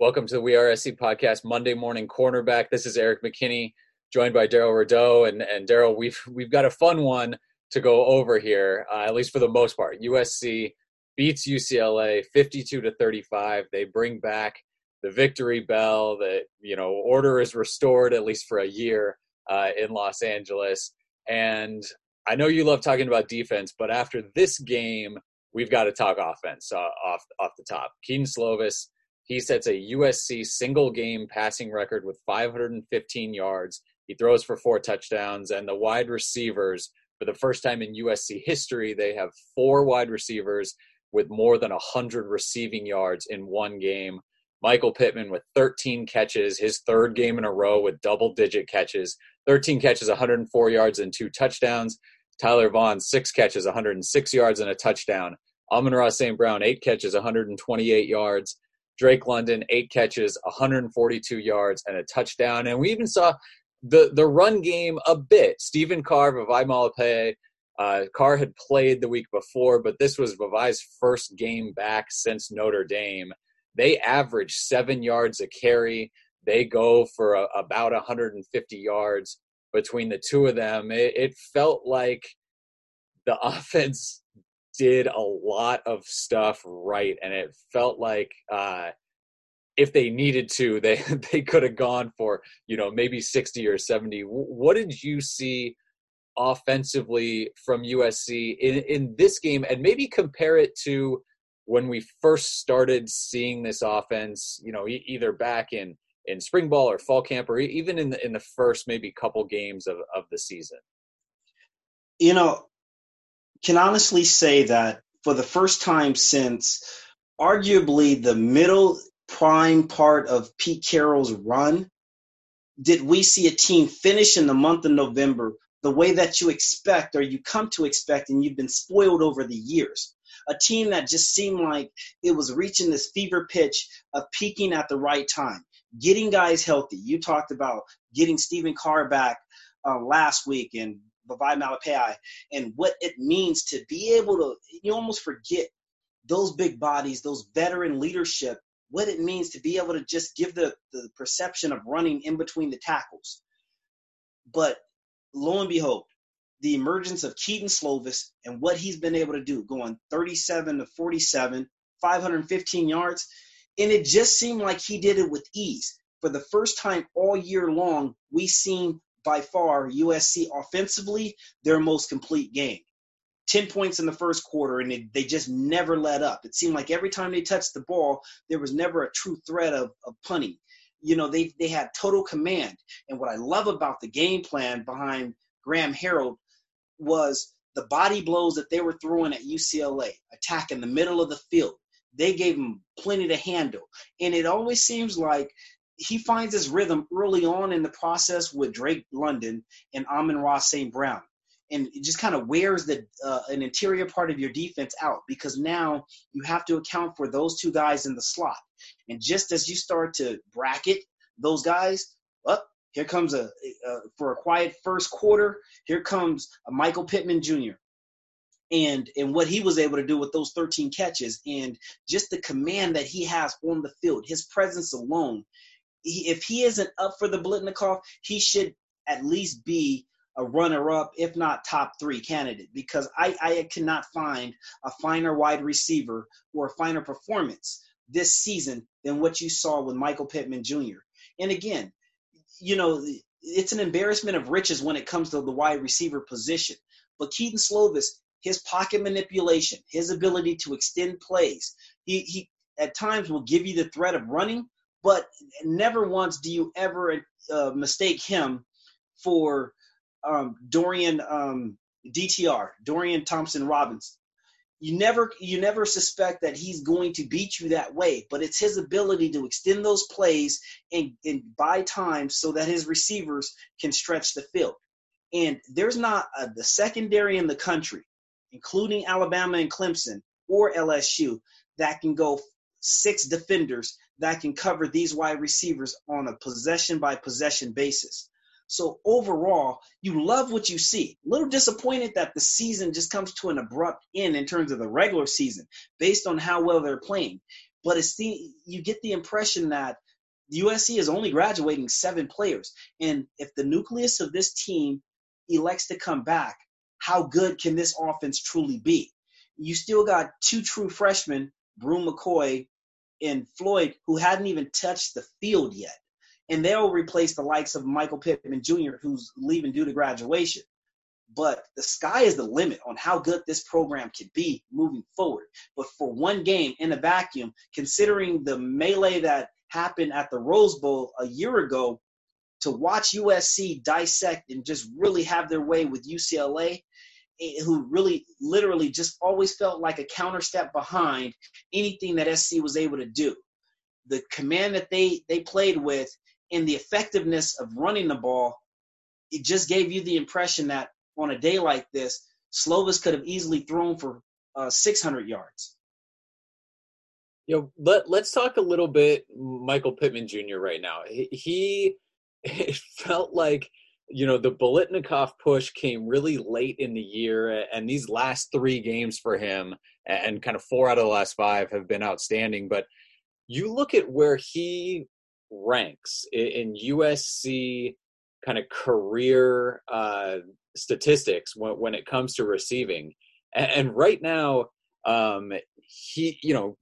Welcome to the We Are SC podcast, Monday morning cornerback. This is Erik McKinney, joined by Darrell Rideaux, and and Darrell, we've we've got a fun one to go over here, uh, at least for the most part. USC beats UCLA 52 to 35. They bring back the victory bell. That you know order is restored at least for a year uh, in Los Angeles. And I know you love talking about defense, but after this game, we've got to talk offense uh, off off the top. Kedon Slovis he sets a USC single game passing record with 515 yards. He throws for four touchdowns, and the wide receivers, for the first time in USC history, they have four wide receivers with more than 100 receiving yards in one game. Michael Pittman with 13 catches, his third game in a row with double digit catches, 13 catches, 104 yards, and two touchdowns. Tyler Vaughn, six catches, 106 yards, and a touchdown. Amon-Ra St. Brown, eight catches, 128 yards. Drake London, eight catches, 142 yards, and a touchdown. And we even saw the the run game a bit. Stephen Carr, Vavae Malepeai, uh, Carr had played the week before, but this was Vavae's first game back since Notre Dame. They average seven yards a carry. They go for a, about 150 yards between the two of them. It, it felt like the offense did a lot of stuff right, and it felt like uh, if they needed to, they they could have gone for you know maybe sixty or seventy. What did you see offensively from USC in in this game, and maybe compare it to when we first started seeing this offense? You know, either back in in spring ball or fall camp, or even in the in the first maybe couple games of of the season. You know, can honestly say that for the first time since arguably the middle prime part of Pete Carroll's run, did we see a team finish in the month of November the way that you expect or you come to expect and you've been spoiled over the years? A team that just seemed like it was reaching this fever pitch of peaking at the right time, getting guys healthy. You talked about getting Stephen Carr back uh, last week and Vavae Malepeai and what it means to be able to, you almost forget those big bodies, those veteran leadership, what it means to be able to just give the, the perception of running in between the tackles. But lo and behold, the emergence of Kedon Slovis and what he's been able to do, going 37 to 47, 515 yards, and it just seemed like he did it with ease. For the first time all year long, we seen by far USC offensively their most complete game. 10 points in the first quarter and they, they just never let up. It seemed like every time they touched the ball, there was never a true threat of, of punting. You know, they, they had total command. And what I love about the game plan behind Graham Harrell was the body blows that they were throwing at UCLA, attack in the middle of the field. They gave him plenty to handle. And it always seems like he finds his rhythm early on in the process with Drake London and Amon-Ra St. Brown. And it just kind of wears the uh, an interior part of your defense out because now you have to account for those two guys in the slot. And just as you start to bracket those guys, up oh, here comes a, a for a quiet first quarter. Here comes Michael Pittman Jr and and what he was able to do with those 13 catches and just the command that he has on the field his presence alone he, if he isn't up for the Biletnikoff, he should at least be a runner-up, if not top three candidate, because I, I cannot find a finer wide receiver or a finer performance this season than what you saw with Michael Pittman Jr. And again, you know, it's an embarrassment of riches when it comes to the wide receiver position. But Kedon Slovis, his pocket manipulation, his ability to extend plays, he, he at times will give you the threat of running, but never once do you ever uh, mistake him for um, Dorian um, DTR, Dorian Thompson Robinson. You never you never suspect that he's going to beat you that way, but it's his ability to extend those plays and, and buy time so that his receivers can stretch the field. And there's not a, the secondary in the country, including Alabama and Clemson or LSU, that can go six defenders that can cover these wide receivers on a possession by possession basis. So overall, you love what you see. A little disappointed that the season just comes to an abrupt end in terms of the regular season, based on how well they're playing. but it's the you get the impression that USC is only graduating seven players, and if the nucleus of this team elects to come back, how good can this offense truly be? You still got two true freshmen, Bru McCoy and Floyd, who hadn't even touched the field yet. And they'll replace the likes of Michael Pittman Jr., who's leaving due to graduation. But the sky is the limit on how good this program can be moving forward. But for one game in a vacuum, considering the melee that happened at the Rose Bowl a year ago, to watch USC dissect and just really have their way with UCLA, who really literally just always felt like a counter step behind anything that SC was able to do. The command that they they played with and the effectiveness of running the ball, it just gave you the impression that on a day like this, Slovis could have easily thrown for uh, 600 yards. You know, let let's talk a little bit Michael Pittman Jr. right now. He, he it felt like you know the Biletnikoff push came really late in the year, and these last three games for him, and kind of four out of the last five have been outstanding. But you look at where he ranks in USC kind of career uh, statistics when, when it comes to receiving. And, right now, um, he, you know,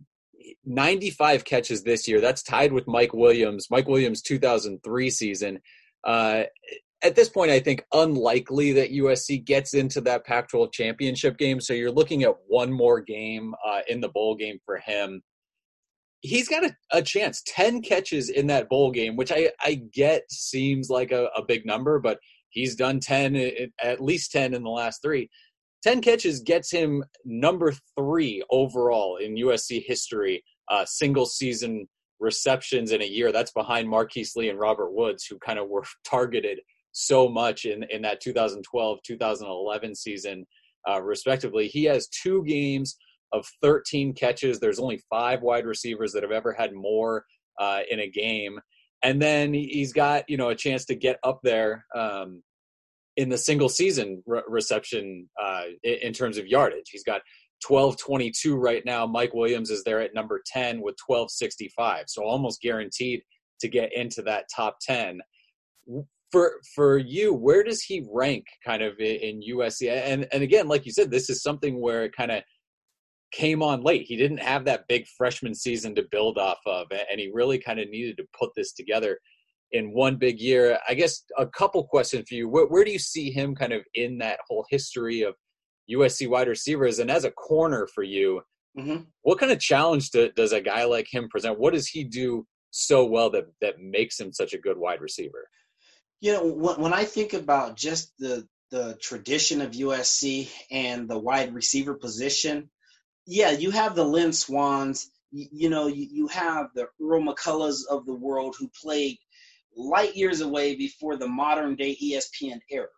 95 catches this year. That's tied with Mike Williams, Mike Williams' 2003 season. Uh, at this point, I think unlikely that USC gets into that Pac 12 championship game. So you're looking at one more game uh, in the bowl game for him. He's got a, a, chance. 10 catches in that bowl game which i, I get seems like a, a big number but he's done 10 at least 10 in the last three. 10 catches gets him number three overall in usc history uh, single season receptions in a year. That's behind marquise lee and robert woods who kind of were targeted so much in, in that 2012 2011 season uh, respectively he has two games of 13 catches. There's only five wide receivers that have ever had more uh, in a game. And then he's got, you know, a chance to get up there um, in the single season re- reception uh, in terms of yardage. He's got 1222 right now. Mike Williams is there at number 10 with 1265. So almost guaranteed to get into that top 10. For for you, where does he rank kind of in USC? And and again, like you said, this is something where it kind of came on late. He didn't have that big freshman season to build off of, and he really kind of needed to put this together in one big year. I guess a couple questions for you. Where, where do you see him kind of in that whole history of USC wide receivers? And as a corner for you, mm-hmm. what kind of challenge do, does a guy like him present? What does he do so well that that makes him such a good wide receiver? You know, when I think about just the the tradition of USC and the wide receiver position, yeah, you have the Lynn Swans. You, you know, you, you have the Earl McCullouchs of the world who played light years away before the modern day ESPN era.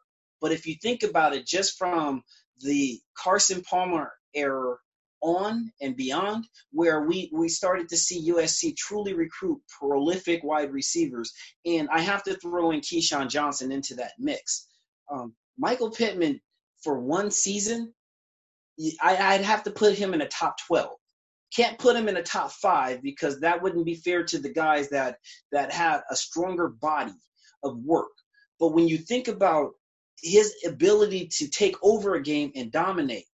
But if you think about it, just from the Carson Palmer era on and beyond, where we, we started to see USC truly recruit prolific wide receivers. And I have to throw in Keyshawn Johnson into that mix. Um, Michael Pittman, for one season, I, would have to put him in a top 12. Can't put him in a top five because that wouldn't be fair to the guys that that had a stronger body of work. But when you think about his ability to take over a game and dominate,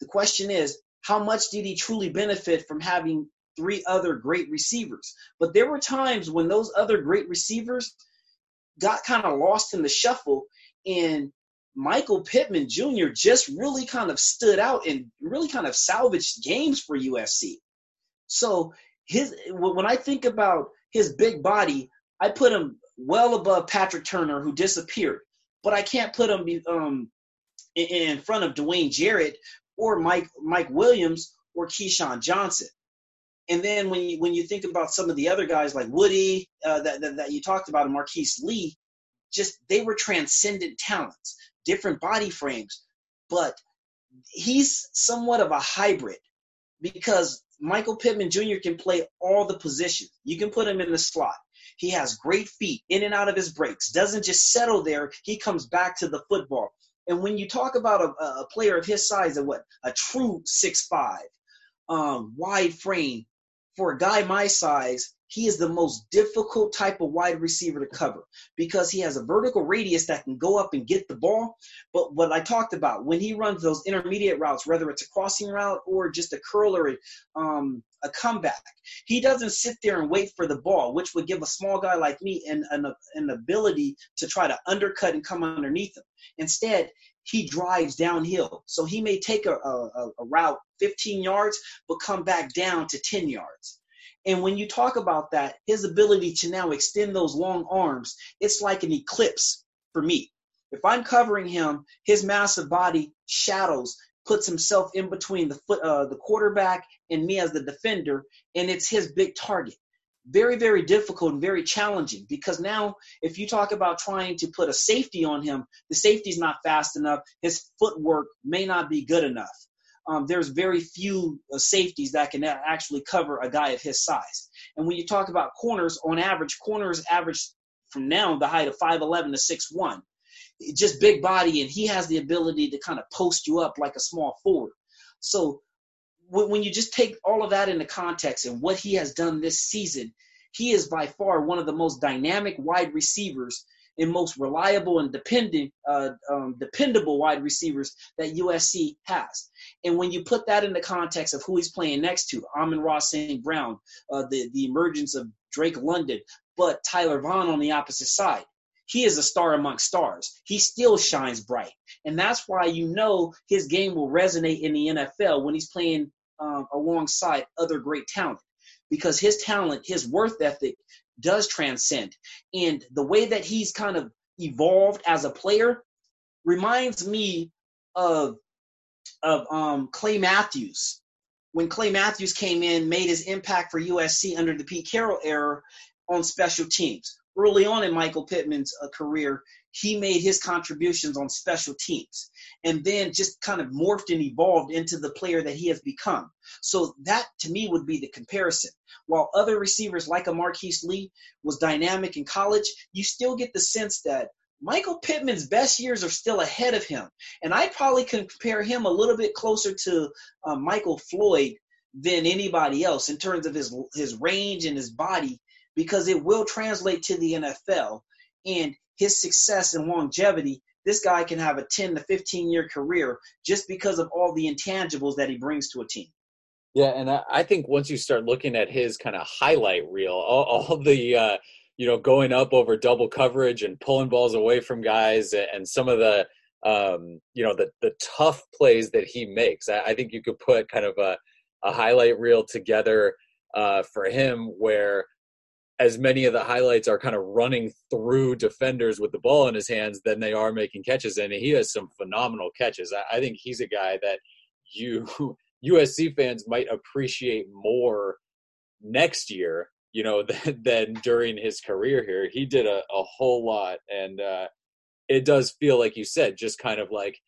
the question is, how much did he truly benefit from having three other great receivers? But there were times when those other great receivers got kind of lost in the shuffle and Michael Pittman Jr. just really kind of stood out and really kind of salvaged games for USC. So his when I think about his big body, I put him well above Patrick Turner, who disappeared, but I can't put him um, in front of Dwayne Jarrett or Mike Mike Williams or Keyshawn Johnson. And then when you when you think about some of the other guys like Woody uh, that, that, that you talked about, and Marquise Lee, just they were transcendent talents different body frames, but he's somewhat of a hybrid because Michael Pittman Jr. can play all the positions. You can put him in the slot. He has great feet in and out of his breaks, doesn't just settle there. He comes back to the football. And when you talk about a, a player of his size, of what a true six five, um, wide frame, for a guy my size, he is the most difficult type of wide receiver to cover because he has a vertical radius that can go up and get the ball. But what I talked about, when he runs those intermediate routes, whether it's a crossing route or just a curl or a, um, a comeback, he doesn't sit there and wait for the ball, which would give a small guy like me an, an, an ability to try to undercut and come underneath him. Instead, he drives downhill. So he may take a, a, a route 15 yards, but come back down to 10 yards. And when you talk about that, his ability to now extend those long arms, it's like an eclipse for me. If I'm covering him, his massive body shadows, puts himself in between the foot, uh, the quarterback and me as the defender, and it's his big target. Very, very difficult and very challenging because now, if you talk about trying to put a safety on him, the safety's not fast enough. His footwork may not be good enough um, there's very few uh, safeties that can actually cover a guy of his size. And when you talk about corners, on average, corners average from now the height of 5'11 to 6'1. Just big body, and he has the ability to kind of post you up like a small forward. So when you just take all of that into context and what he has done this season, he is by far one of the most dynamic wide receivers and most reliable and dependent, uh, um, dependable wide receivers that USC has. And when you put that in the context of who he's playing next to, Amon-Ra St. Brown, uh, the, the emergence of Drake London, but Tyler Vaughn on the opposite side, he is a star amongst stars. He still shines bright. And that's why you know his game will resonate in the NFL when he's playing um, alongside other great talent. Because his talent, his worth ethic does transcend. And the way that he's kind of evolved as a player reminds me of of um, Clay Matthews. When Clay Matthews came in, made his impact for USC under the Pete Carroll era on special teams. Early on in Michael Pittman's uh, career, he made his contributions on special teams and then just kind of morphed and evolved into the player that he has become. So that to me would be the comparison. While other receivers like a Marquise Lee was dynamic in college, you still get the sense that Michael Pittman's best years are still ahead of him. And I probably can compare him a little bit closer to uh, Michael Floyd than anybody else in terms of his his range and his body because it will translate to the NFL. And his success and longevity, this guy can have a 10 to 15 year career just because of all the intangibles that he brings to a team. Yeah, and I think once you start looking at his kind of highlight reel, all, all the uh, you know going up over double coverage and pulling balls away from guys, and some of the um, you know the the tough plays that he makes, I, I think you could put kind of a, a highlight reel together uh, for him where as many of the highlights are kind of running through defenders with the ball in his hands than they are making catches. And he has some phenomenal catches. I, I think he's a guy that you USC fans might appreciate more next year, you know, than, than during his career here. He did a, a whole lot. And uh, it does feel like you said, just kind of like,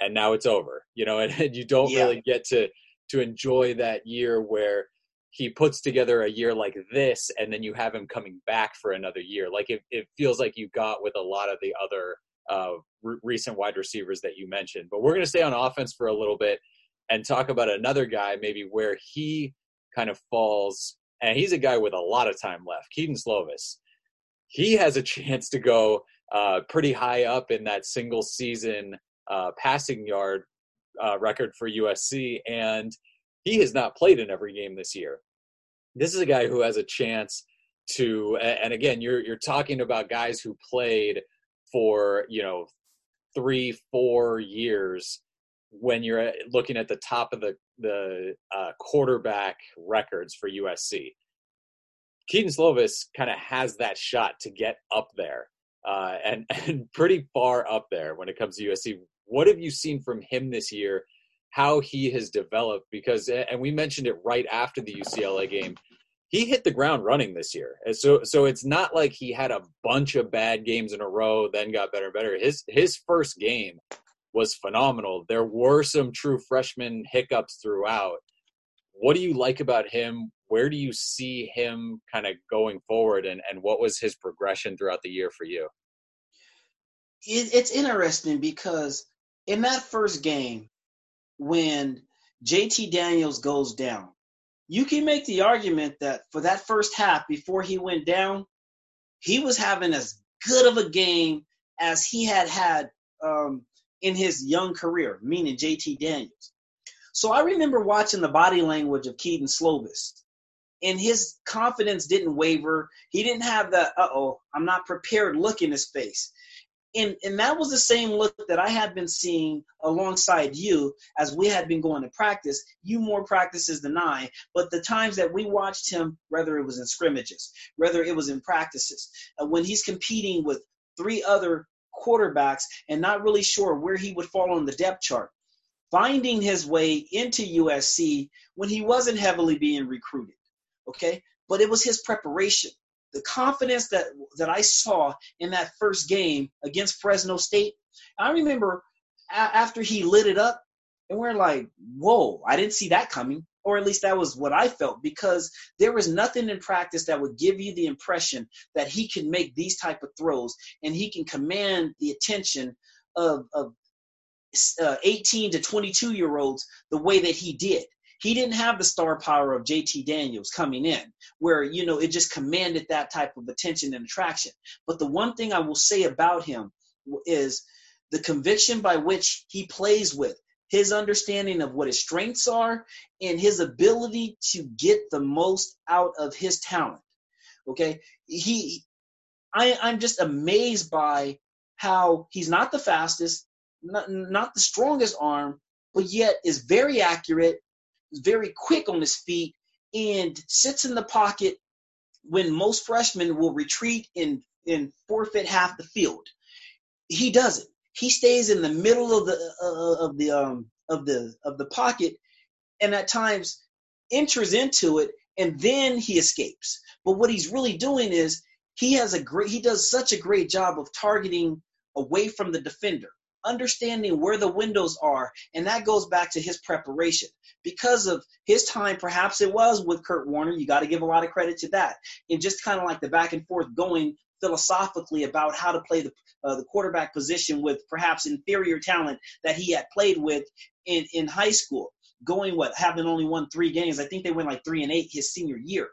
and now it's over, you know, and, and you don't yeah. really get to to enjoy that year where he puts together a year like this and then you have him coming back for another year. Like it, it feels like you got with a lot of the other uh, re- recent wide receivers that you mentioned. But we're going to stay on offense for a little bit and talk about another guy maybe where he kind of falls and he's a guy with a lot of time left kedon slovis. He has a chance to go uh, pretty high up in that single season uh, passing yard uh, record for usc and he has not played in every game this year. This is a guy who has a chance to, and again, you're you're talking about guys who played for you know three, four years when you're looking at the top of the the uh, quarterback records for USC. Kedon Slovis kind of has that shot to get up there, uh, and and pretty far up there when it comes to USC. What have you seen from him this year? How he has developed because and we mentioned it right after the UCLA game he hit the ground running this year. So so it's not like he had a bunch of bad games in a row then got better and better. His his first game was phenomenal. There were some true freshman hiccups throughout. What do you like about him? Where do you see him kind of going forward and and what was his progression throughout the year for you? It, it's interesting because in that first game when JT Daniels goes down, you can make the argument that for that first half before he went down, he was having as good of a game as he had had um, in his young career, meaning JT Daniels. So I remember watching the body language of Kedon Slovis, and his confidence didn't waver. He didn't have that, uh oh, I'm not prepared look in his face and and that was the same look that I had been seeing alongside you as we had been going to practice. You more practices than I, but the times that we watched him, whether it was in scrimmages, whether it was in practices, uh, when he's competing with three other quarterbacks and not really sure where he would fall on the depth chart, finding his way into USC when he wasn't heavily being recruited. Okay, but it was his preparation the confidence that that I saw in that first game against Fresno State. I remember a- after he lit it up, and we're like, "Whoa! I didn't see that coming." Or at least that was what I felt because there was nothing in practice that would give you the impression that he can make these type of throws and he can command the attention of, of uh, 18 to 22 year olds the way that he did he didn't have the star power of JT Daniels coming in, where, you know, it just commanded that type of attention and attraction. But the one thing I will say about him is the conviction by which he plays with, his understanding of what his strengths are, and his ability to get the most out of his talent. Okay. He, I, I'm just amazed by how he's not the fastest, not, not the strongest arm, but yet is very accurate very quick on his feet and sits in the pocket when most freshmen will retreat and, and forfeit half the field. He doesn't. He stays in the middle of the uh, of the um, of the of the pocket, and at times enters into it, and then he escapes. But what he's really doing is he has a great he does such a great job of targeting away from the defender understanding where the windows are, and that goes back to his preparation. Because of his time, perhaps it was with Kurt Warner, you got to give a lot of credit to that. And just kind of like the back and forth going philosophically about how to play the, uh, the quarterback position with perhaps inferior talent that he had played with in, in high school. Going what, having only won three games. I think they went like three and eight his senior year.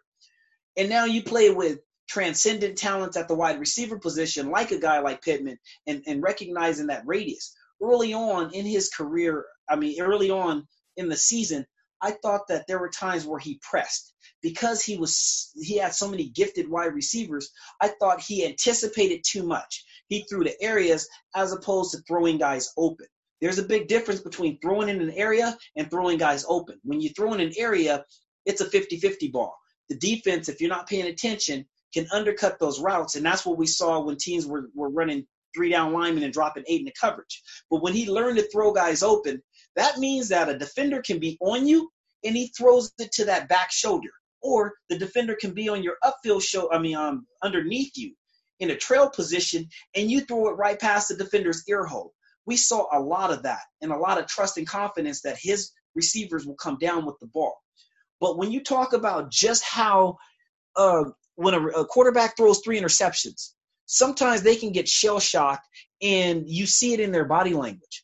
And now you play with transcendent talents at the wide receiver position, like a guy like Pittman, and, and recognizing that radius. Early on in his career, I mean, early on in the season, I thought that there were times where he pressed because he was he had so many gifted wide receivers. I thought he anticipated too much. He threw to areas as opposed to throwing guys open. There's a big difference between throwing in an area and throwing guys open. When you throw in an area, it's a 50-50 ball. The defense, if you're not paying attention, can undercut those routes. And that's what we saw when teams were, were running three down linemen and dropping eight in the coverage. But when he learned to throw guys open, that means that a defender can be on you and he throws it to that back shoulder. Or the defender can be on your upfield show, I mean, um, underneath you in a trail position, and you throw it right past the defender's ear hole. We saw a lot of that and a lot of trust and confidence that his receivers will come down with the ball. But when you talk about just how uh, when a, a quarterback throws three interceptions, sometimes they can get shell shocked and you see it in their body language.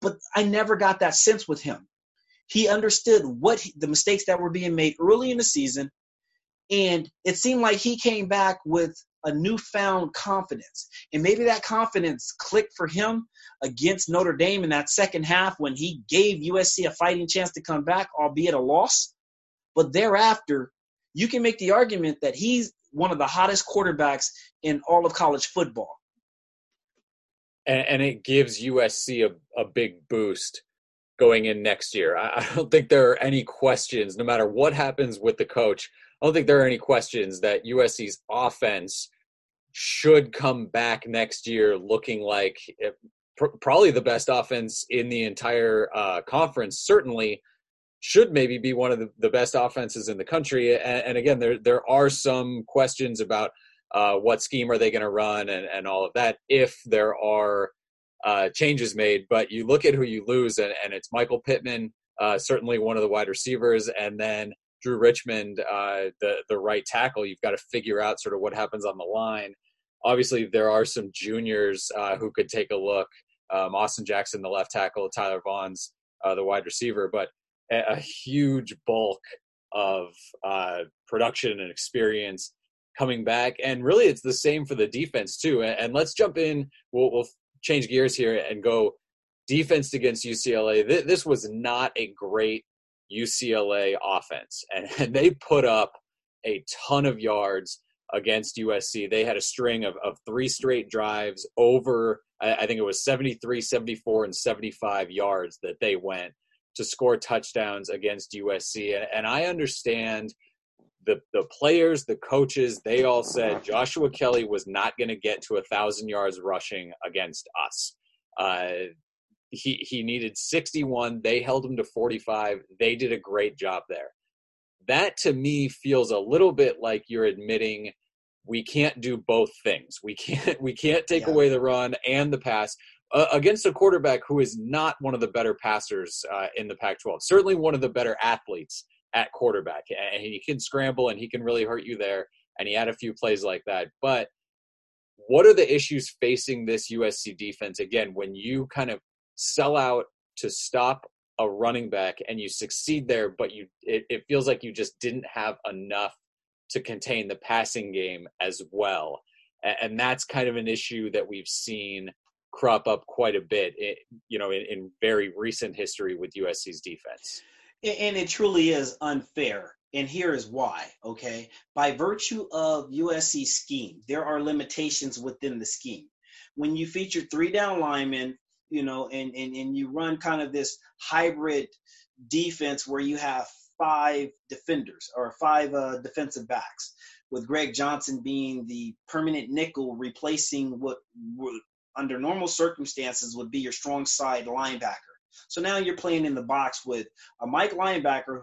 But I never got that sense with him. He understood what he, the mistakes that were being made early in the season, and it seemed like he came back with a newfound confidence. And maybe that confidence clicked for him against Notre Dame in that second half when he gave USC a fighting chance to come back, albeit a loss. But thereafter, you can make the argument that he's one of the hottest quarterbacks in all of college football. And, and it gives USC a, a big boost going in next year. I, I don't think there are any questions, no matter what happens with the coach, I don't think there are any questions that USC's offense should come back next year looking like it, eh, pr- probably the best offense in the entire uh, conference. Certainly, should maybe be one of the, the best offenses in the country. And, and again, there there are some questions about uh, what scheme are they going to run and, and all of that if there are uh, changes made. But you look at who you lose, and, and it's Michael Pittman, uh, certainly one of the wide receivers, and then Drew Richmond, uh, the the right tackle. You've got to figure out sort of what happens on the line. Obviously, there are some juniors uh, who could take a look. Um, Austin Jackson, the left tackle, Tyler Vaughns, uh, the wide receiver, but a, huge bulk of uh, production and experience coming back. And really, it's the same for the defense too. And, let's jump in. We'll, we'll change gears here and go defense against UCLA. This was not a great UCLA offense, and, and they put up a ton of yards against USC. They had a string of, of three straight drives over, I, think it was 73, 74, and 75 yards that they went to score touchdowns against USC. And, and I understand the, the players, the coaches, they all said Joshua Kelly was not going to get to a thousand yards rushing against us. Uh, he he needed 61. They held him to 45. They did a great job there. That to me feels a little bit like you're admitting we can't do both things. We can't we can't take yeah. away the run and the pass uh, against a quarterback who is not one of the better passers uh, in the Pac-12. Certainly one of the better athletes at quarterback, and he can scramble and he can really hurt you there. And he had a few plays like that, but what are the issues facing this USC defense again when you kind of sell out to stop a running back and you succeed there, but you it, it feels like you just didn't have enough to contain the passing game as well. And that's kind of an issue that we've seen crop up quite a bit, you know, in, in very recent history with USC's defense. And it truly is unfair. And here is why, okay? By virtue of USC's scheme, there are limitations within the scheme. When you feature three down linemen, you know, and, and, and you run kind of this hybrid defense where you have five defenders or five uh, defensive backs, with Greg Johnson being the permanent nickel, replacing what under normal circumstances would be your strong side linebacker. So now you're playing in the box with a Mike linebacker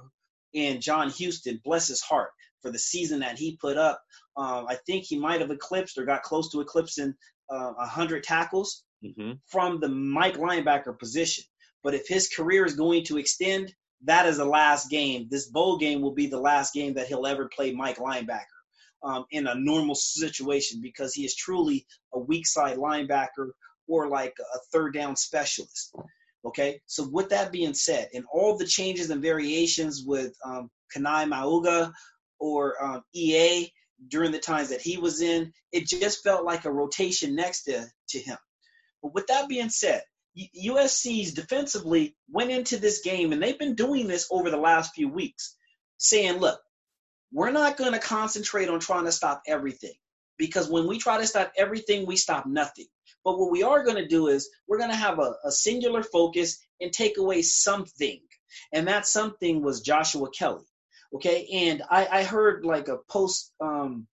and John Houston, bless his heart, for the season that he put up. Um, I think he might have eclipsed or got close to eclipsing uh, 100 tackles mm-hmm. from the Mike linebacker position. But if his career is going to extend, that is the last game. This bowl game will be the last game that he'll ever play Mike linebacker um, in a normal situation because he is truly a weak side linebacker or like a third down specialist. Okay, so with that being said, and all the changes and variations with um, Kanai Mauga or um, EA during the times that he was in, it just felt like a rotation next to, to him. But with that being said, USC's defensively went into this game, and they've been doing this over the last few weeks, saying, look, we're not going to concentrate on trying to stop everything because when we try to stop everything, we stop nothing. But what we are going to do is we're going to have a, a singular focus and take away something. And that something was Joshua Kelly. Okay. And I, I heard like a post um,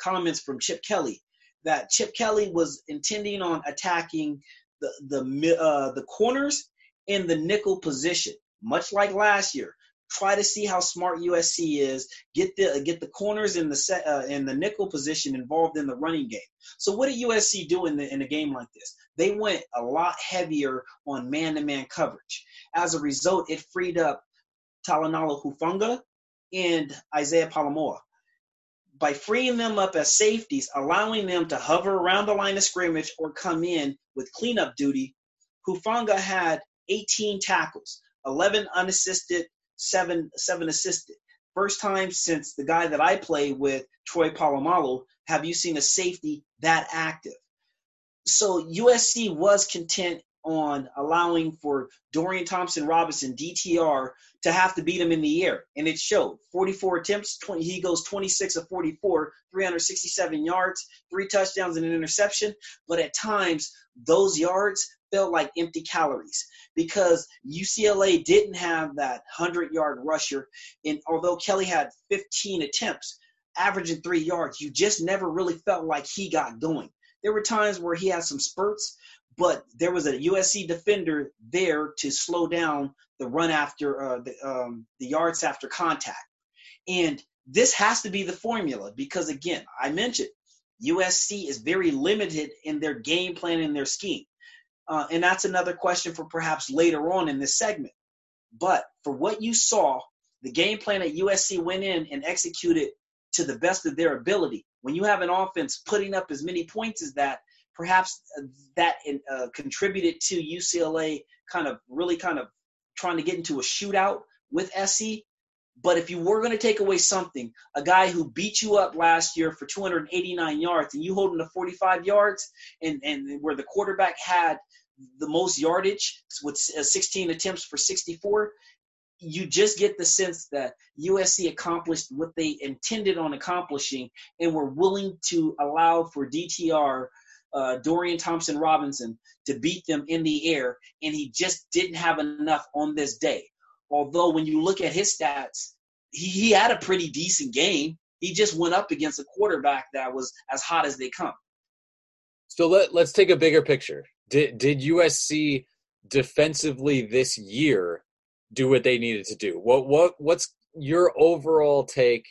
comments from Chip Kelly that Chip Kelly was intending on attacking the the uh, the corners in the nickel position, much like last year. Try to see how smart USC is. Get the get the corners in the set uh, in the nickel position involved in the running game. So what did USC do in the in a game like this? They went a lot heavier on man-to-man coverage. As a result, it freed up Talanoa Hufanga and Isaiah Pola-Mao by freeing them up as safeties, allowing them to hover around the line of scrimmage or come in with cleanup duty, Hufanga had 18 tackles, 11 unassisted, seven seven assisted. First time since the guy that I play with, Troy Polamalu, have you seen a safety that active? So USC was content on allowing for Dorian Thompson Robinson, DTR, to have to beat him in the air. And it showed 44 attempts, 20, he goes 26 of 44, 367 yards, three touchdowns, and an interception. But at times, those yards felt like empty calories because UCLA didn't have that 100 yard rusher. And although Kelly had 15 attempts, averaging three yards, you just never really felt like he got going. There were times where he had some spurts, but there was a USC defender there to slow down the run after uh, the, um, the yards after contact. And this has to be the formula because, again, I mentioned USC is very limited in their game plan and their scheme. Uh, and that's another question for perhaps later on in this segment. But for what you saw, the game plan that USC went in and executed to the best of their ability. When you have an offense putting up as many points as that, perhaps uh, that uh, contributed to UCLA kind of really kind of trying to get into a shootout with SC. But if you were going to take away something, a guy who beat you up last year for 289 yards and you hold him to 45 yards, and, and where the quarterback had the most yardage with 16 attempts for 64, you just get the sense that USC accomplished what they intended on accomplishing and were willing to allow for DTR, uh, Dorian Thompson Robinson, to beat them in the air, and he just didn't have enough on this day. Although, when you look at his stats, he, he had a pretty decent game. He just went up against a quarterback that was as hot as they come. So let, let's take a bigger picture. Did, did USC defensively this year do what they needed to do. What what what's your overall take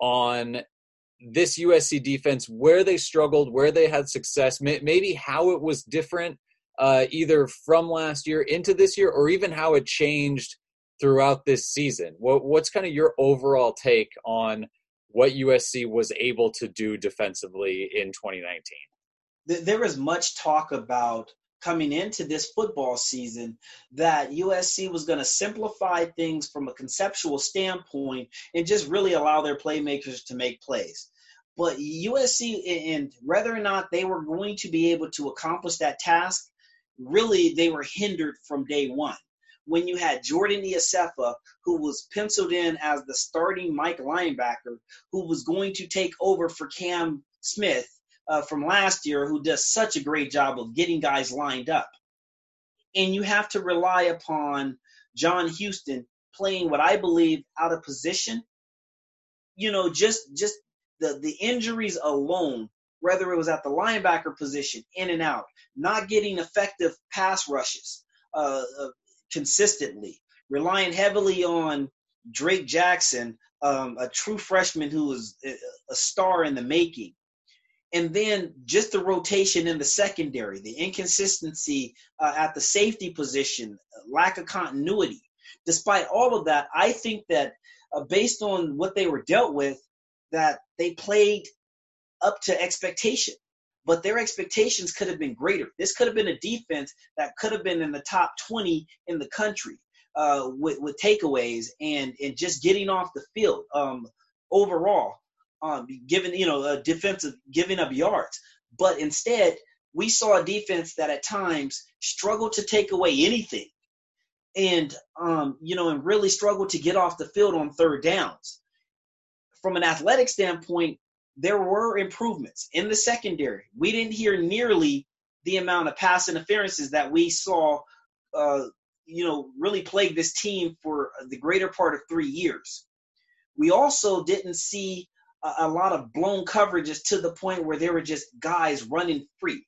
on this USC defense? Where they struggled, where they had success, maybe how it was different, uh, either from last year into this year, or even how it changed throughout this season. What what's kind of your overall take on what USC was able to do defensively in 2019? There was much talk about coming into this football season that USC was going to simplify things from a conceptual standpoint and just really allow their playmakers to make plays. But USC, and whether or not they were going to be able to accomplish that task, really they were hindered from day one. When you had Jordan Iosefa, who was penciled in as the starting Mike linebacker, who was going to take over for Cam Smith uh, from last year who does such a great job of getting guys lined up. And you have to rely upon John Houston playing what I believe out of position. You know, just just the the injuries alone, whether it was at the linebacker position, in and out, not getting effective pass rushes uh, uh, consistently, relying heavily on Drake Jackson, um, a true freshman who was a star in the making, and then just the rotation in the secondary, the inconsistency uh, at the safety position, lack of continuity. Despite all of that, I think that uh, based on what they were dealt with, that they played up to expectation. But their expectations could have been greater. This could have been a defense that could have been in the top 20 in the country uh, with, with takeaways and, and just getting off the field um, overall um, giving you know a defensive giving up yards. But instead, we saw a defense that at times struggled to take away anything, and um, you know, and really struggled to get off the field on third downs. From an athletic standpoint, there were improvements in the secondary. We didn't hear nearly the amount of pass interferences that we saw, uh, you know, really plague this team for the greater part of three years. We also didn't see a, a lot of blown coverages to the point where there were just guys running free.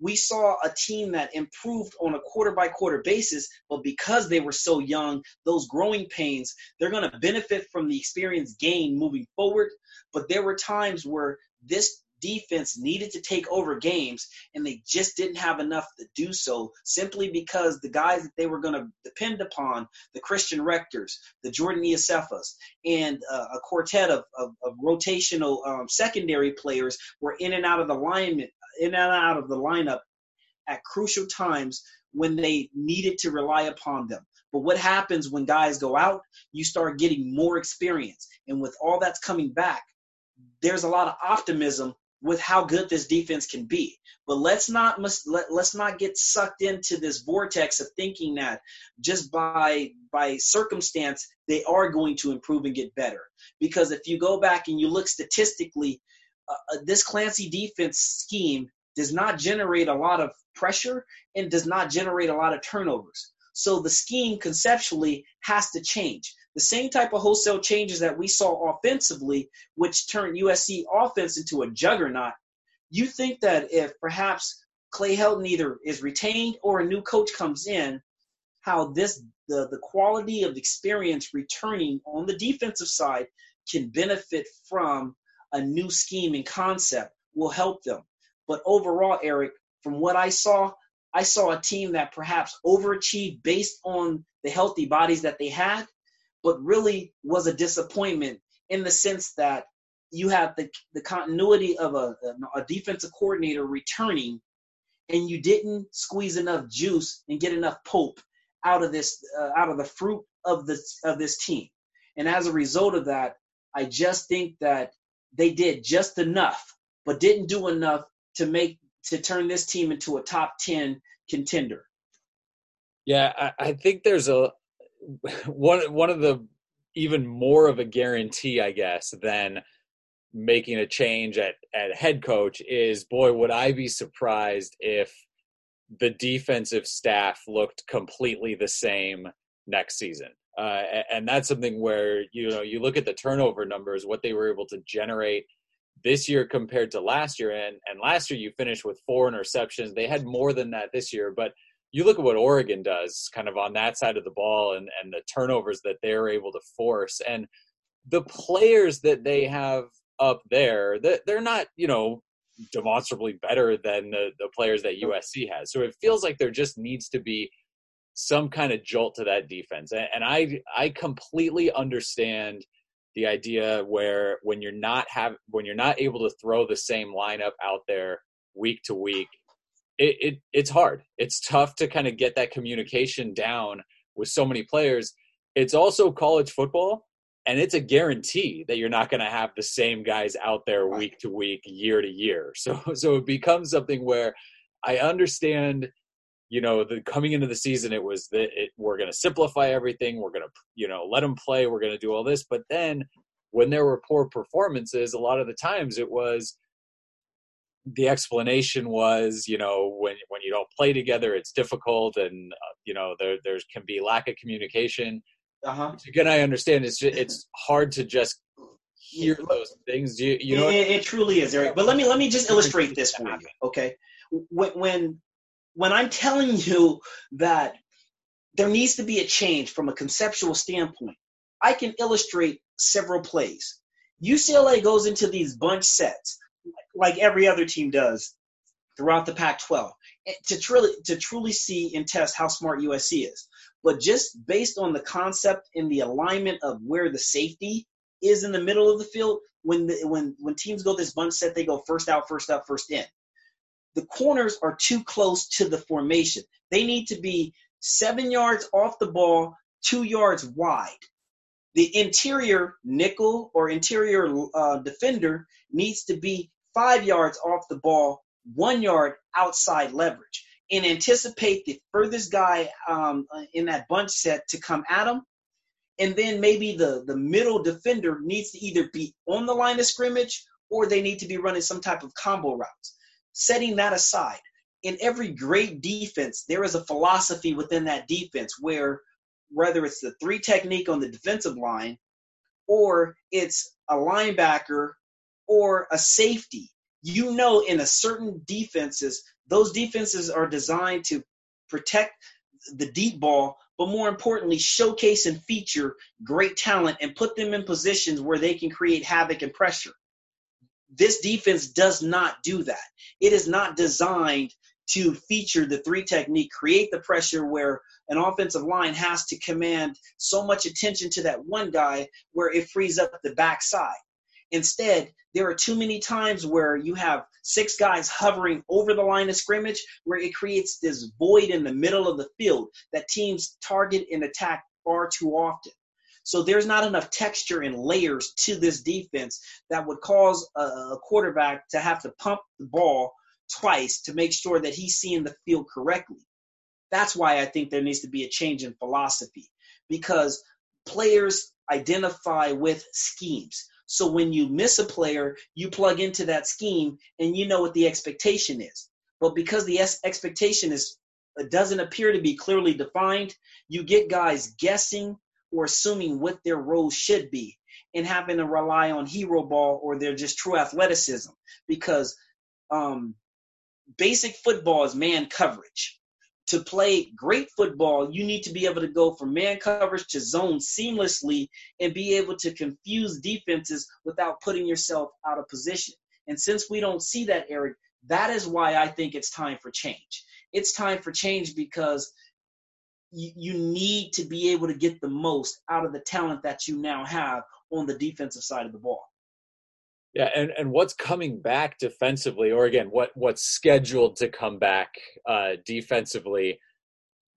We saw a team that improved on a quarter by quarter basis, but because they were so young, those growing pains, they're going to benefit from the experience gained moving forward. But there were times where this defense needed to take over games and they just didn't have enough to do so simply because the guys that they were going to depend upon, the Christian Rectors, the Jordan Iosefas, and uh, a quartet of, of, of rotational um, secondary players were in and out of the alignment, in and out of the lineup at crucial times when they needed to rely upon them. But what happens when guys go out? You start getting more experience. And with all that's coming back, there's a lot of optimism with how good this defense can be. But let's not let, let's not get sucked into this vortex of thinking that just by by circumstance they are going to improve and get better. Because if you go back and you look statistically, uh, uh this Clancy defense scheme does not generate a lot of pressure and does not generate a lot of turnovers. So the scheme conceptually has to change the same type of wholesale changes that we saw offensively, which turned USC offense into a juggernaut. You think that if perhaps Clay Helton either is retained or a new coach comes in, how this the, the quality of experience returning on the defensive side can benefit from a new scheme and concept will help them. But overall, Eric, from what I saw, I saw a team that perhaps overachieved based on the healthy bodies that they had, but really was a disappointment in the sense that you have the, the continuity of a, a defensive coordinator returning and you didn't squeeze enough juice and get enough pulp out of this uh, out of the fruit of this of this team And as a result of that, I just think that they did just enough, but didn't do enough to make to turn this team into a top 10 contender. Yeah, I, I think there's a one one of the even more of a guarantee, I guess, than making a change at, at head coach is boy, would I be surprised if the defensive staff looked completely the same next season. Uh, and that's something where you know you look at the turnover numbers, what they were able to generate this year compared to last year, and and last year you finished with four interceptions. They had more than that this year, but you look at what Oregon does, kind of on that side of the ball, and and the turnovers that they're able to force, and the players that they have up there, that they're not you know demonstrably better than the the players that USC has. So it feels like there just needs to be some kind of jolt to that defense. And I I completely understand the idea where when you're not have when you're not able to throw the same lineup out there week to week, it, it it's hard. It's tough to kind of get that communication down with so many players. It's also college football, and it's a guarantee that you're not going to have the same guys out there week to week, year to year. So so it becomes something where I understand you know, the coming into the season, it was that it, we're going to simplify everything. We're going to, you know, let them play. We're going to do all this. But then when there were poor performances, a lot of the times it was the explanation was, you know, when when you don't play together, it's difficult, and uh, you know, there there can be lack of communication. Uh-huh. Again, I understand it's just, it's hard to just hear those things. You, you know, it, it, truly is, Erik. But let me let me just illustrate this for you, okay? When when when I'm telling you that there needs to be a change from a conceptual standpoint, I can illustrate several plays. UCLA goes into these bunch sets like every other team does throughout the Pac 12 eh, to truly, to truly see and test how smart USC is. But just based on the concept and the alignment of where the safety is in the middle of the field, when the, when when teams go this bunch set, they go first out, first up, first in the corners are too close to the formation. They need to be seven yards off the ball, two yards wide. The interior nickel or interior uh, defender needs to be five yards off the ball, one yard outside leverage, and anticipate the furthest guy um, in that bunch set to come at him. And then maybe the, the middle defender needs to either be on the line of scrimmage or they need to be running some type of combo routes setting that aside, in every great defense, there is a philosophy within that defense where whether it's the three technique on the defensive line or it's a linebacker or a safety, you know, in a certain defenses, those defenses are designed to protect the deep ball, but more importantly, showcase and feature great talent and put them in positions where they can create havoc and pressure. This defense does not do that. It is not designed to feature the three technique, create the pressure where an offensive line has to command so much attention to that one guy where it frees up the backside. Instead, there are too many times where you have six guys hovering over the line of scrimmage where it creates this void in the middle of the field that teams target and attack far too often. So there's not enough texture and layers to this defense that would cause a, quarterback to have to pump the ball twice to make sure that he's seeing the field correctly. That's why I think there needs to be a change in philosophy because players identify with schemes. So when you miss a player, you plug into that scheme and you know what the expectation is. But because the expectation is doesn't appear to be clearly defined, you get guys guessing or assuming what their role should be and having to rely on hero ball or their just true athleticism because um, basic football is man coverage. To play great football, you need to be able to go from man coverage to zone seamlessly and be able to confuse defenses without putting yourself out of position. And since we don't see that, Erik, that is why I think it's time for change. It's time for change because you, need to be able to get the most out of the talent that you now have on the defensive side of the ball. Yeah, and, and what's coming back defensively, or again, what what's scheduled to come back uh, defensively?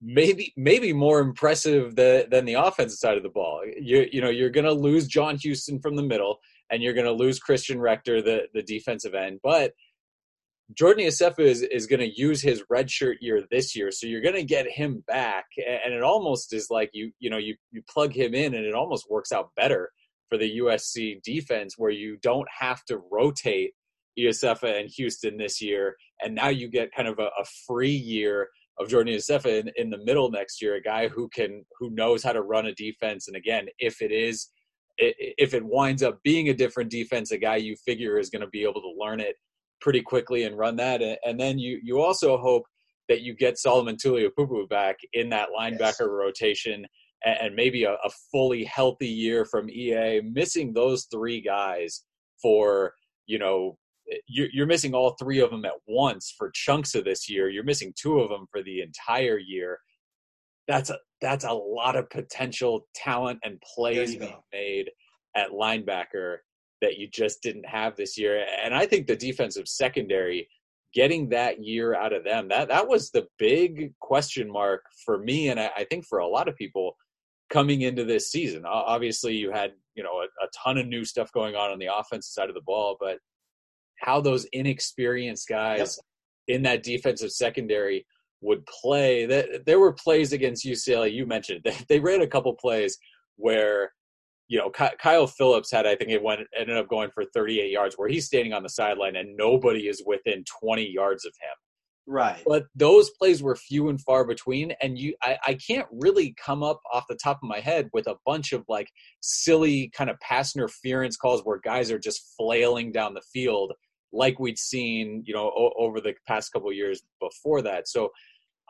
maybe maybe more impressive the, than the offensive side of the ball. You you know you're going to lose John Houston from the middle, and you're going to lose Christian Rector the the defensive end, but Jordan Iosefa is, is going to use his redshirt year this year, so you're going to get him back, and it almost is like you you know you you plug him in, and it almost works out better for the USC defense where you don't have to rotate Iosefa and Houston this year, and now you get kind of a, a free year of Jordan Iosefa in, in the middle next year, a guy who can who knows how to run a defense, and again, if it is if it winds up being a different defense, a guy you figure is going to be able to learn it pretty quickly and run that. And then you you also hope that you get Solomon Tuliaupupu back in that linebacker yes. rotation and maybe a, a, fully healthy year from EA. Missing those three guys for you know you're missing all three of them at once for chunks of this year. You're missing two of them for the entire year. That's a that's a lot of potential talent and plays being made at linebacker that you just didn't have this year. And I think the defensive secondary getting that year out of them that that was the big question mark for me and I, I think for a lot of people coming into this season. Obviously, you had you know a, a ton of new stuff going on on the offensive side of the ball, but how those inexperienced guys yep. in that defensive secondary would play. That there were plays against UCLA. You mentioned they, they ran a couple plays where you know, Kyle Phillips had, I think it went, ended up going for 38 yards where he's standing on the sideline and nobody is within 20 yards of him. Right. But those plays were few and far between. And you, I, I can't really come up off the top of my head with a bunch of like silly kind of pass interference calls where guys are just flailing down the field like we'd seen, you know, o- over the past couple years before that. So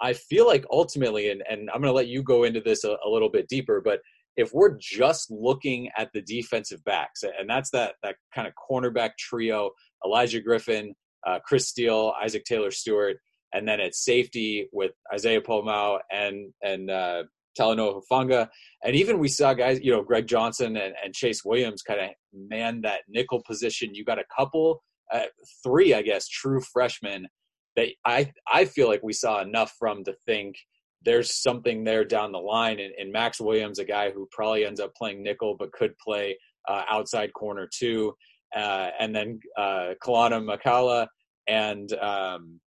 I feel like ultimately, and, and I'm going to let you go into this a, a little bit deeper, but if we're just looking at the defensive backs, and that's that that kind of cornerback trio, Olaijah Griffin, uh, Chris Steele, Isaac Taylor Stewart, and then at safety with Isaiah Pola-Mao and and uh, Talanoa Hufanga, and even we saw guys, you know, Greg Johnson and, and Chase Williams kind of man that nickel position. You got a couple, uh, three, I guess, true freshmen that I I feel like we saw enough from to think there's something there down the line. And, and, Max Williams, a guy who probably ends up playing nickel but could play uh, outside corner too. Uh, and then uh, Kaulana Makaula and um,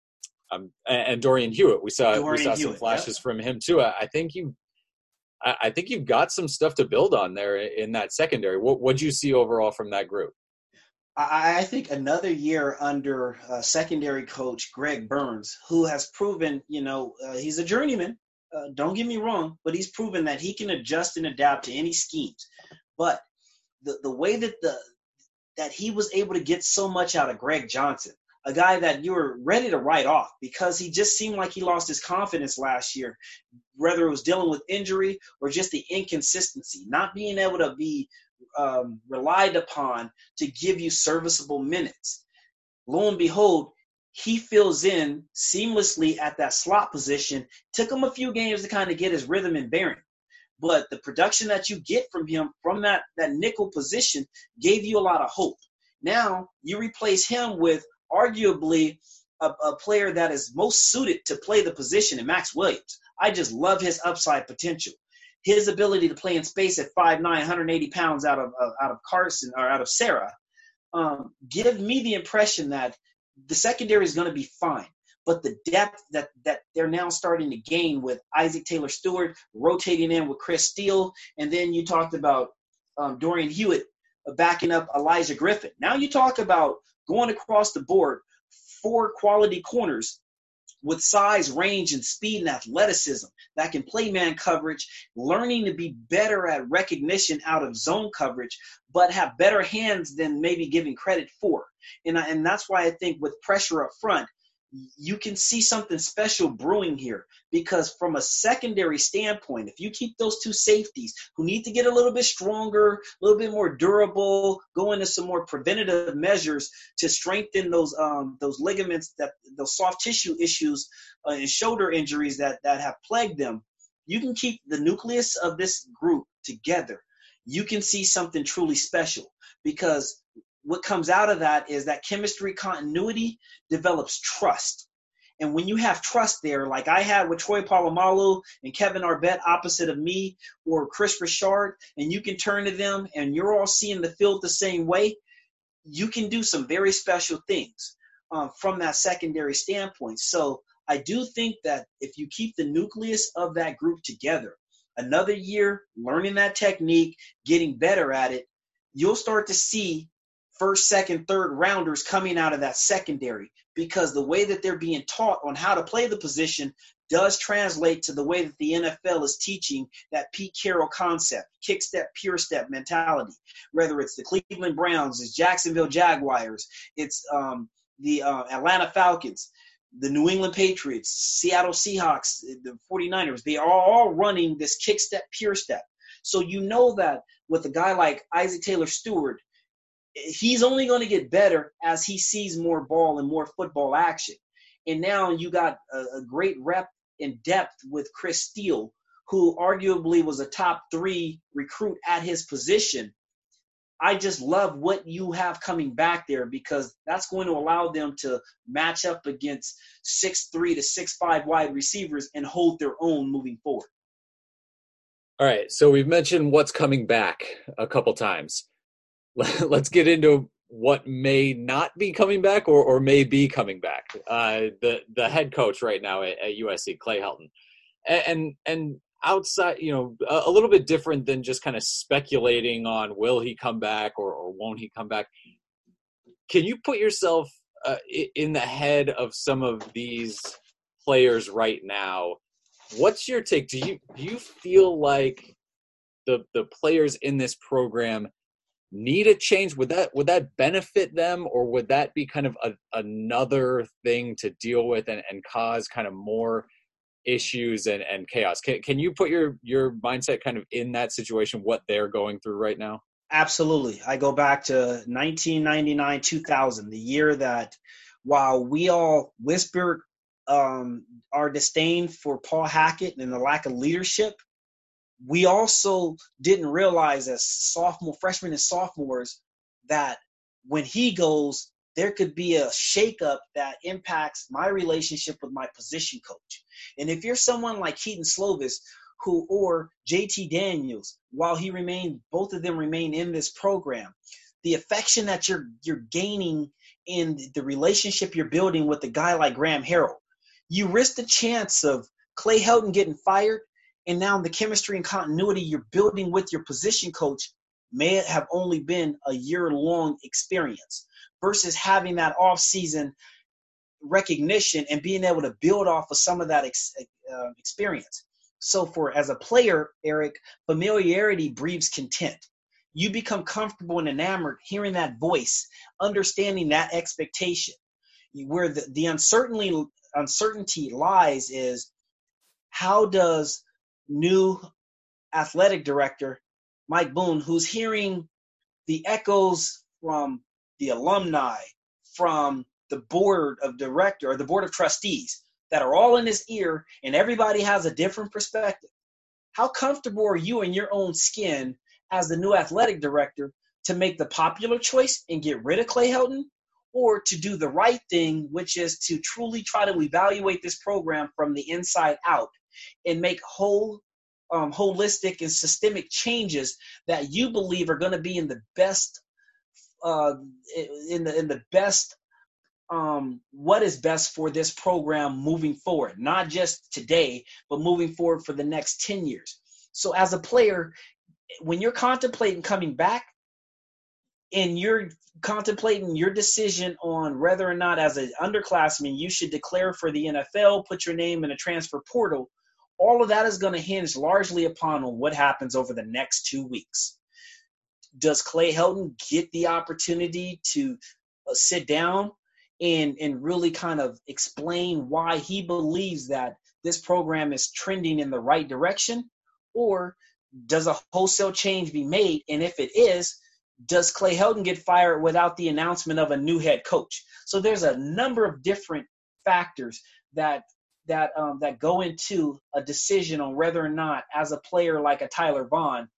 um, and Dorian Hewitt. We saw Dorian we saw Hewitt, some flashes yeah. from him too. I, I think you. I think you've got some stuff to build on there in that secondary. What what you see overall from that group? I, think another year under uh, secondary coach Greg Burns, who has proven, you know, uh, he's a journeyman. Uh, don't get me wrong, but he's proven that he can adjust and adapt to any schemes. But the the way that the that he was able to get so much out of Greg Johnson, a guy that you were ready to write off because he just seemed like he lost his confidence last year, whether it was dealing with injury or just the inconsistency, not being able to be um, relied upon to give you serviceable minutes. Lo and behold, he fills in seamlessly at that slot position. Took him a few games to kind of get his rhythm and bearing. But the production that you get from him from that, that nickel position gave you a lot of hope. Now you replace him with arguably a, a player that is most suited to play the position in Max Williams. I just love his upside potential his ability to play in space at 5'9", 180 pounds out of uh, out of Carson or out of Serra, um, give me the impression that the secondary is going to be fine. But the depth that that they're now starting to gain with Isaac Taylor Stewart rotating in with Chris Steele, and then you talked about um, Dorian Hewitt backing up Olaijah Griffin. Now you talk about going across the board, four quality corners with size, range, and speed and athleticism that can play man coverage, learning to be better at recognition out of zone coverage, but have better hands than maybe giving credit for. And, I, and that's why I think with pressure up front, you can see something special brewing here because from a secondary standpoint if you keep those two safeties who need to get a little bit stronger a little bit more durable go into some more preventative measures to strengthen those um, those ligaments that those soft tissue issues uh, and shoulder injuries that that have plagued them you can keep the nucleus of this group together. You can see something truly special because what comes out of that is that chemistry continuity develops trust. And when you have trust there, like I had with Troy Polamalu and Kevin Arbet opposite of me, or Chris Richard, and you can turn to them and you're all seeing the field the same way, you can do some very special things um, from that secondary standpoint. So I do think that if you keep the nucleus of that group together, another year learning that technique, getting better at it, you'll start to see first, second, third rounders coming out of that secondary because the way that they're being taught on how to play the position does translate to the way that the NFL is teaching that Pete Carroll concept, kick step, pure step mentality. Whether it's the Cleveland Browns, it's Jacksonville Jaguars, it's um, the uh, Atlanta Falcons, the New England Patriots, Seattle Seahawks, the 49ers, they are all running this kick step, pure step. So you know that with a guy like Isaac Taylor Stewart, he's only going to get better as he sees more ball and more football action. And now you got a, a great rep in depth with Chris Steele, who arguably was a top three recruit at his position. I just love what you have coming back there because that's going to allow them to match up against six three to six five wide receivers and hold their own moving forward. All right, so we've mentioned what's coming back a couple times. let's get into what may not be coming back or, or may be coming back. Uh, the the head coach right now at, at USC, Clay Helton, and, and and outside, you know, a, a, little bit different than just kind of speculating on will he come back or, or won't he come back. Can you put yourself uh, in the head of some of these players right now? What's your take? Do you do you feel like the the players in this program need a change would that would that benefit them or would that be kind of a, another thing to deal with and, and cause kind of more issues and, and chaos? Can, can you put your your mindset kind of in that situation what they're going through right now? Absolutely. I go back to 1999 2000 the year that while we all whispered um, our disdain for paul hackett and the lack of leadership we also didn't realize as sophomore, freshmen, and sophomores that when he goes, there could be a shakeup that impacts my relationship with my position coach. And if you're someone like Kedon Slovis, who or JT Daniels, while he remained, both of them remain in this program, the affection that you're you're gaining in the relationship you're building with a guy like Graham Harrell, you risk the chance of Clay Helton getting fired and now the chemistry and continuity you're building with your position coach may have only been a year long experience versus having that off season recognition and being able to build off of some of that ex, uh, experience. So for as a player, Erik, familiarity breeds content. You become comfortable and enamored hearing that voice, understanding that expectation. Where the, the uncertainty uncertainty lies is how does new athletic director, Mike Bohn, who's hearing the echoes from the alumni, from the board of director or the board of trustees that are all in his ear and everybody has a different perspective. How comfortable are you in your own skin as the new athletic director to make the popular choice and get rid of Clay Helton or to do the right thing, which is to truly try to evaluate this program from the inside out and make whole, um, holistic and systemic changes that you believe are going to be in the best, uh, in the in the best, um, what is best for this program moving forward, not just today, but moving forward for the next ten years. So, as a player, when you're contemplating coming back, and you're contemplating your decision on whether or not as an underclassman you should declare for the NFL, put your name in a transfer portal, all of that is going to hinge largely upon what happens over the next two weeks. Does Clay Helton get the opportunity to uh, sit down and and really kind of explain why he believes that this program is trending in the right direction, or does a wholesale change be made? And if it is, does Clay Helton get fired without the announcement of a new head coach? So there's a number of different factors that that um, that go into a decision on whether or not, as a player like a Tyler Vaughn,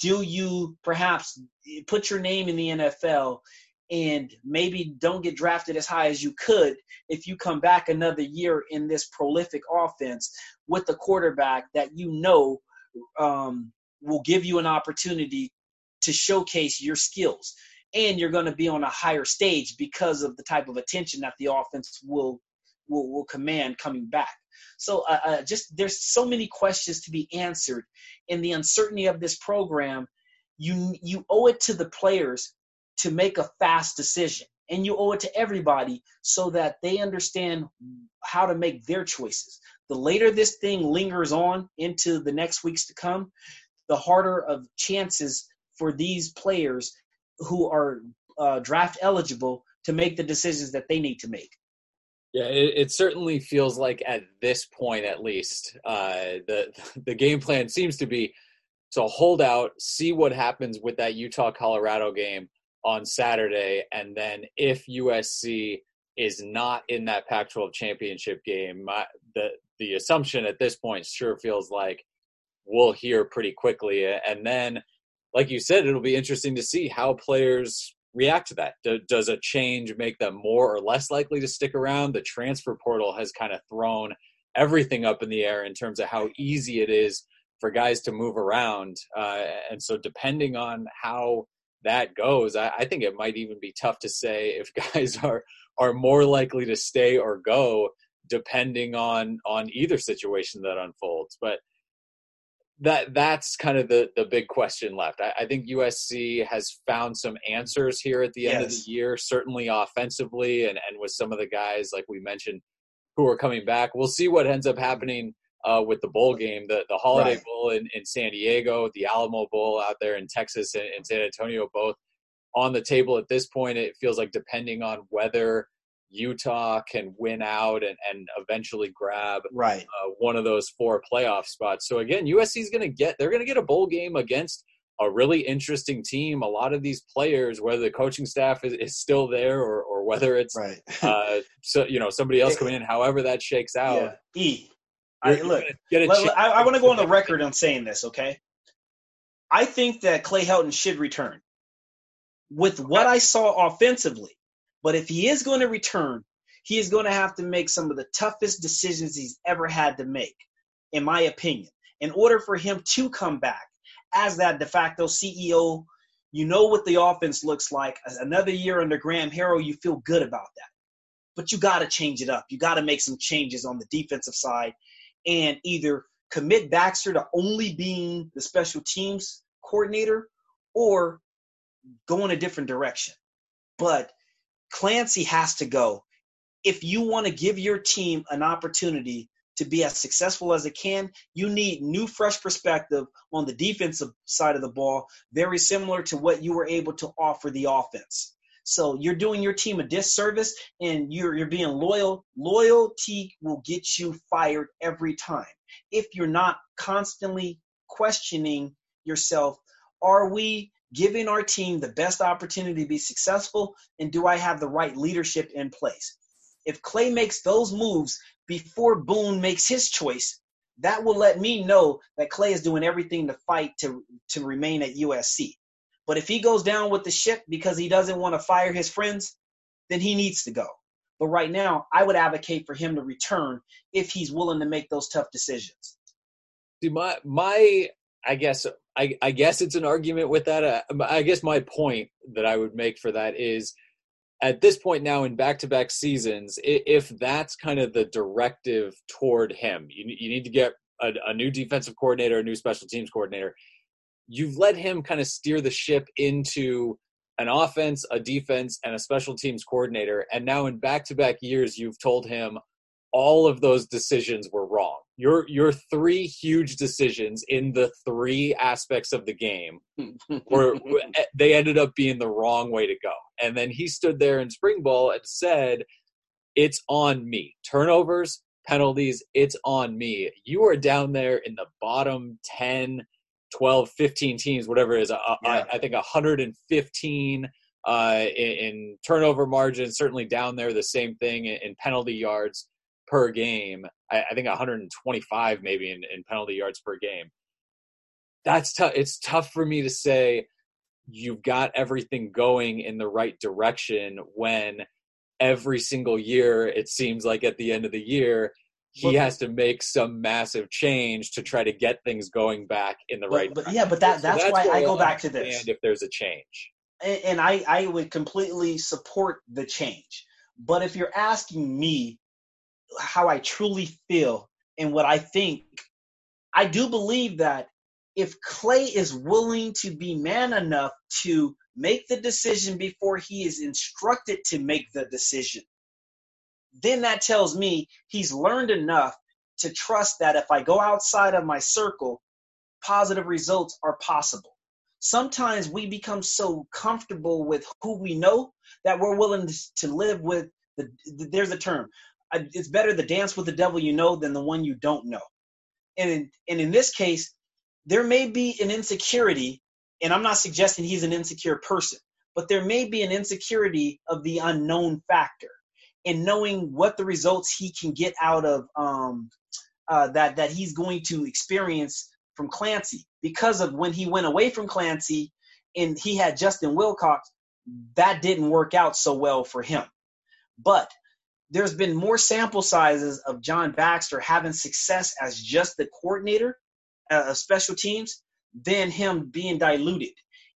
do you perhaps put your name in the NFL and maybe don't get drafted as high as you could if you come back another year in this prolific offense with a quarterback that you know um, will give you an opportunity to showcase your skills. And you're going to be on a higher stage because of the type of attention that the offense will will, will command coming back. So uh, uh, just there's so many questions to be answered in the uncertainty of this program. You you owe it to the players to make a fast decision, and you owe it to everybody so that they understand how to make their choices. The later this thing lingers on into the next weeks to come, the harder of chances for these players who are uh, draft eligible to make the decisions that they need to make. Yeah, it, it, certainly feels like at this point, at least, uh, the the game plan seems to be to hold out, see what happens with that Utah Colorado game on Saturday, and then if USC is not in that Pac-12 championship game, the the assumption at this point sure feels like we'll hear pretty quickly, and then, like you said, it'll be interesting to see how players react to that? Do, does a change make them more or less likely to stick around? The transfer portal has kind of thrown everything up in the air in terms of how easy it is for guys to move around. Uh, and so, depending on how that goes, I, I think it might even be tough to say if guys are are more likely to stay or go, depending on on either situation that unfolds. But that that's kind of the the big question left. I, I, think USC has found some answers here at the end yes. of the year, certainly offensively, and and with some of the guys like we mentioned who are coming back. We'll see what ends up happening uh, with the bowl game, the the Holiday right. Bowl in, in San Diego, the Alamo Bowl out there in Texas and, and San Antonio, both on the table at this point. It feels like depending on whether Utah can win out and, and eventually grab right uh, one of those four playoff spots. So again, USC is going to get they're going to get a bowl game against a really interesting team. A lot of these players, whether the coaching staff is, is still there or, or whether it's right. uh, so you know somebody else coming in, however that shakes out. Yeah. E, I, look, let, I, I want to go on the record on saying this. Okay, I think that Clay Helton should return. With what I saw offensively, but if he is going to return, he is going to have to make some of the toughest decisions he's ever had to make, in my opinion. In order for him to come back as that de facto CEO, you know what the offense looks like. Another year under Graham Harrell, you feel good about that. But you got to change it up. You got to make some changes on the defensive side and either commit Baxter to only being the special teams coordinator or go in a different direction. But Clancy has to go. If you want to give your team an opportunity to be as successful as it can, you need new, fresh perspective on the defensive side of the ball, very similar to what you were able to offer the offense. So you're doing your team a disservice and you're you're being loyal. Loyalty will get you fired every time. If you're not constantly questioning yourself, are we giving our team the best opportunity to be successful, and do I have the right leadership in place? If Clay makes those moves before Bohn makes his choice, that will let me know that Clay is doing everything to fight to, to remain at USC. But if he goes down with the ship because he doesn't want to fire his friends, then he needs to go. But right now, I would advocate for him to return if he's willing to make those tough decisions. See, my my I guess I, I guess it's an argument with that. Uh, I guess my point that I would make for that is at this point now in back-to-back seasons, if that's kind of the directive toward him, you, you need to get a, a new defensive coordinator, a new special teams coordinator. You've let him kind of steer the ship into an offense, a defense, and a special teams coordinator. And now in back-to-back years, you've told him all of those decisions were wrong your your three huge decisions in the three aspects of the game were they ended up being the wrong way to go. And then he stood there in spring ball and said, "It's on me. Turnovers, penalties, it's on me. You are down there in the bottom 10, 12, 15 teams, whatever it is. Yeah. I, I think 115 uh, in, in, turnover margin, certainly down there. The same thing in, in penalty yards per game. I, I think 125 maybe in, in penalty yards per game. That's tough. It's tough for me to say you've got everything going in the right direction when every single year it seems like at the end of the year he has to make some massive change to try to get things going back in the but, right but yeah but that, that's, so that's why i go back to this and if there's a change and, and I, I would completely support the change but if you're asking me how i truly feel and what i think i do believe that if clay is willing to be man enough to make the decision before he is instructed to make the decision then that tells me he's learned enough to trust that if I go outside of my circle, positive results are possible. Sometimes we become so comfortable with who we know that we're willing to live with the, there's a term. It's better to dance with the devil you know than the one you don't know. And in, and in this case, there may be an insecurity, and I'm not suggesting he's an insecure person, but there may be an insecurity of the unknown factor and knowing what the results he can get out of um, uh, that that he's going to experience from Clancy because of when he went away from Clancy and he had Justin Wilcox, that didn't work out so well for him. But there's been more sample sizes of John Baxter having success as just the coordinator uh, of special teams than him being diluted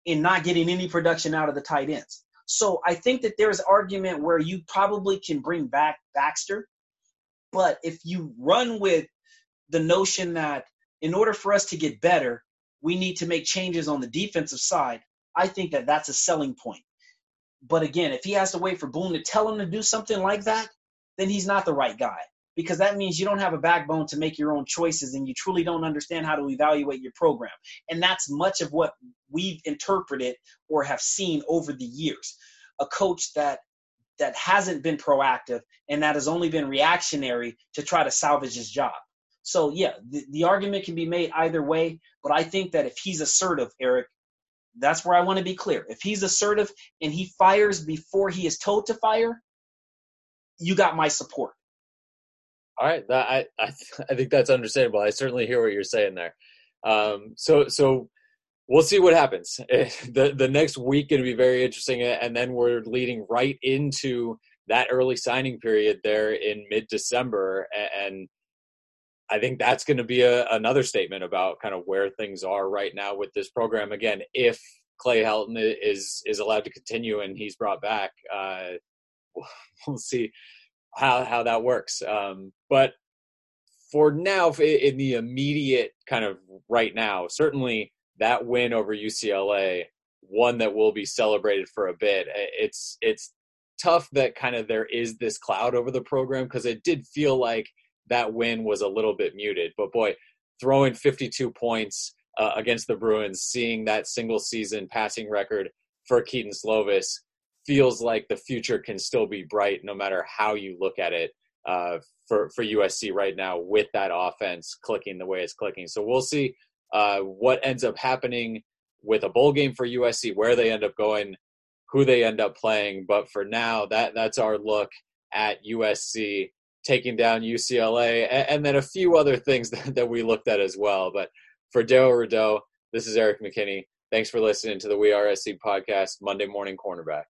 and not getting any production out of the tight ends. So I think that there's argument where you probably can bring back Baxter, but if you run with the notion that in order for us to get better, we need to make changes on the defensive side, I think that that's a selling point. But again, if he has to wait for Bohn to tell him to do something like that, then he's not the right guy because that means you don't have a backbone to make your own choices and you truly don't understand how to evaluate your program. And that's much of what we've interpreted or have seen over the years. A coach that that hasn't been proactive and that has only been reactionary to try to salvage his job. So yeah, the, the argument can be made either way, but I think that if he's assertive, Erik, that's where I want to be clear. If he's assertive and he fires before he is told to fire, you got my support. All right, I I I think that's understandable. I certainly hear what you're saying there. Um, so so we'll see what happens. the The next week going to be very interesting, and then we're leading right into that early signing period there in mid December, and I think that's going to be a, another statement about kind of where things are right now with this program. Again, if Clay Helton is is allowed to continue and he's brought back, uh, we'll see how how that works. Um, but for now, in the immediate kind of right now, certainly that win over UCLA, one that will be celebrated for a bit. It's it's tough that kind of there is this cloud over the program because it did feel like that win was a little bit muted. But boy, throwing 52 points uh, against the Bruins, seeing that single season passing record for Kedon Slovis feels like the future can still be bright no matter how you look at it uh, for for USC right now with that offense clicking the way it's clicking. So we'll see uh, what ends up happening with a bowl game for USC, where they end up going, who they end up playing. But for now, that that's our look at USC taking down UCLA, and, and then a few other things that, that we looked at as well. But for Darrell Rideaux, this is Erik McKinney. Thanks for listening to the We Are SC podcast, Monday Morning Cornerback.